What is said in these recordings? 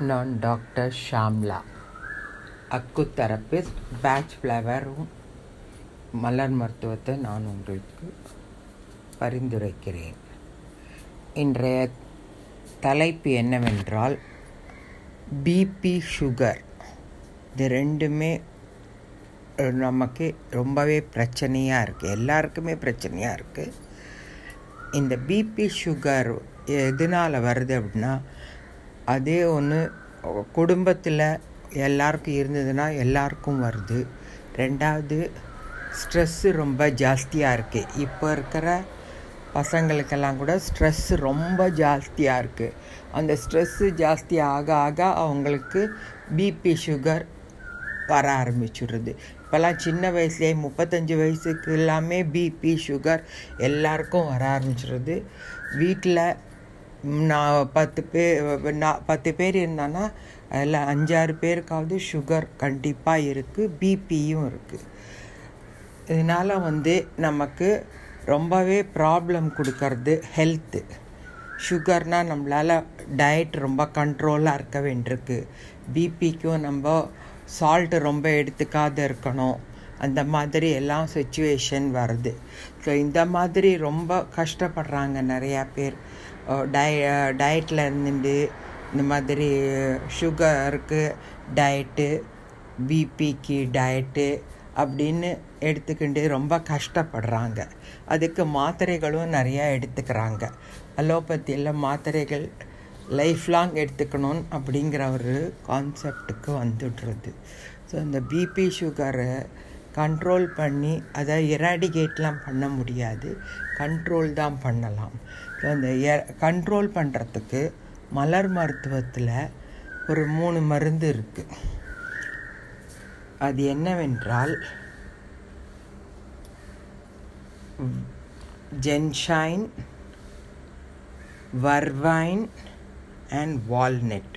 நான் டாக்டர் ஷாம்லா அக்கு therapist batch ஃப்ளவரும் மலர் மருத்துவத்தை நான் உங்களுக்கு பரிந்துரைக்கிறேன். இன்றைய தலைப்பு என்னவென்றால் பிபி சுகர் இது ரெண்டுமே நமக்கு ரொம்பவே பிரச்சனையாக இருக்குது எல்லாருக்குமே பிரச்சனையாக இருக்குது இந்த பிபி சுகர் எதனால் வருது அப்படின்னா அதே ஒன்று குடும்பத்தில் எல்லாருக்கும் இருந்ததுன்னா எல்லாருக்கும் வருது. ரெண்டாவது ஸ்ட்ரெஸ்ஸு ரொம்ப ஜாஸ்தியாக இருக்குது இப்போ இருக்கிற பசங்களுக்கெல்லாம் கூட ஸ்ட்ரெஸ்ஸு ரொம்ப ஜாஸ்தியாக இருக்குது அந்த ஸ்ட்ரெஸ்ஸு ஜாஸ்தி ஆக ஆக அவங்களுக்கு பிபி சுகர் வர ஆரம்பிச்சுடுது. இப்போல்லாம் சின்ன வயசுலேயே முப்பத்தஞ்சு வயசுக்கு எல்லாமே பிபி சுகர் எல்லாருக்கும் வர ஆரம்பிச்சிடுது. வீட்டில் நான் பத்து பேர் நான் பத்து பேர் இருந்தான்னா அதில் அஞ்சாறு பேருக்காவது சுகர் கண்டிப்பாக இருக்குது பிபியும் இருக்குது இதனால் வந்து நமக்கு ரொம்பவே ப்ராப்ளம் கொடுக்கறது ஹெல்த்து சுகர்னால் நம்மளால் டயட் ரொம்ப கண்ட்ரோலாக இருக்க வேண்டியிருக்கு. பிபிக்கும் நம்ம சால்ட்டு ரொம்ப எடுத்துக்காத இருக்கணும். அந்த மாதிரி எல்லாம் சுச்சுவேஷன் வருது. ஸோ இந்த மாதிரி ரொம்ப கஷ்டப்படுறாங்க நிறையா பேர். டய டயட்டில் இருந்துட்டு இந்த மாதிரி சுகருக்கு டயட்டு பிபிக்கு டயட்டு அப்படின்னு எடுத்துக்கிட்டு ரொம்ப கஷ்டப்படுறாங்க. அதுக்கு மாத்திரைகளும் நிறையா எடுத்துக்கிறாங்க. அலோபத்தியில் மாத்திரைகள் லைஃப் லாங் எடுத்துக்கணும் அப்படிங்கிற ஒரு கான்செப்டுக்கு வந்துடுறது. ஸோ இந்த பிபி சுகரை கண்ட்ரோல் பண்ணி அதை எராடிகேட்லாம் பண்ண முடியாது. கண்ட்ரோல் தான் பண்ணலாம். ஸோ அந்த e-, கண்ட்ரோல் பண்ணுறதுக்கு மலர் மருத்துவத்தில் ஒரு மூணு மருந்து இருக்குது அது என்னவென்றால் ஜென்ஷைன் வர்வைன் அண்ட் வால்நெட்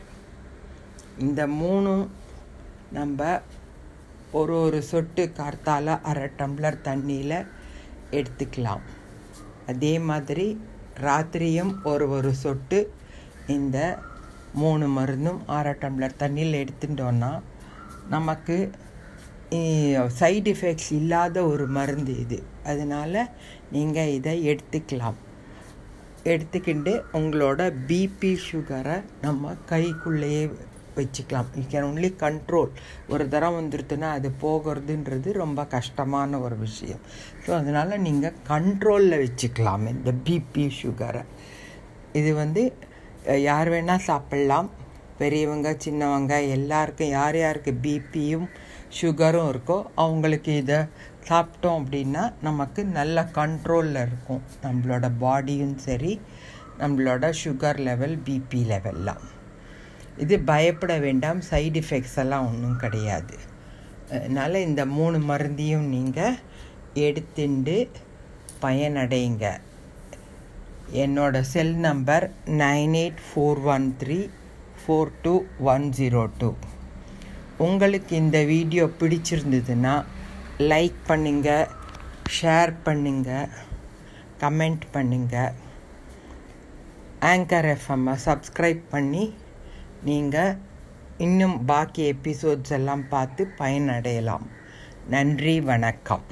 இந்த மூணும் நம்ம ஒரு ஒரு சொட்டு கார்த்தால அரை டம்ளர் தண்ணியில் எடுத்துக்கலாம். அதே மாதிரி ராத்திரியும் ஒரு ஒரு சொட்டு இந்த மூணு மருந்தும் அரை டம்ளர் தண்ணியில் எடுத்துட்டோன்னா நமக்கு சைடு எஃபெக்ட்ஸ் இல்லாத ஒரு மருந்து இது. அதனால் நீங்கள் இதை எடுத்துக்கலாம். எடுத்துக்கிண்டு உங்களோட பிபி சுகரை நம்ம கைக்குள்ளேயே வச்சுக்கலாம். யூ கேன் ஒன்லி கண்ட்ரோல் ஒரு தரம் வந்துருதுன்னா அது போகிறதுன்றது ரொம்ப கஷ்டமான ஒரு விஷயம். ஸோ அதனால் நீங்கள் கண்ட்ரோலில் வச்சுக்கலாம். இந்த பிபி சுகரை இது வந்து யார் வேணால் சாப்பிட்லாம். பெரியவங்க சின்னவங்க எல்லாருக்கும் யார் யாருக்கு பிபியும் சுகரும் இருக்கோ அவங்களுக்கு இதை சாப்பிட்டோம் அப்படின்னா நமக்கு நல்ல கண்ட்ரோலில் இருக்கும். நம்மளோட பாடியும் சரி நம்மளோட சுகர் லெவல் பிபி லெவல்லாம் இது பயப்பட வேண்டாம் சைடு எஃபெக்ட்ஸ் எல்லாம் ஒன்றும் கிடையாது. அதனால் இந்த மூணு மருந்தையும் நீங்கள் எடுத்துண்டு பயனடைங்க. என்னோட cell number nine eight four one three four two one zero two. உங்களுக்கு இந்த வீடியோ பிடிச்சிருந்ததுன்னா லைக் பண்ணுங்கள் ஷேர் பண்ணுங்கள் கமெண்ட் பண்ணுங்கள் ஆங்கர் எஃப்எம்மை சப்ஸ்கிரைப் பண்ணி நீங்கள் இன்னும் பாக்கி எபிசோட்ஸ் எல்லாம் பார்த்து பயனடையலாம். நன்றி வணக்கம்.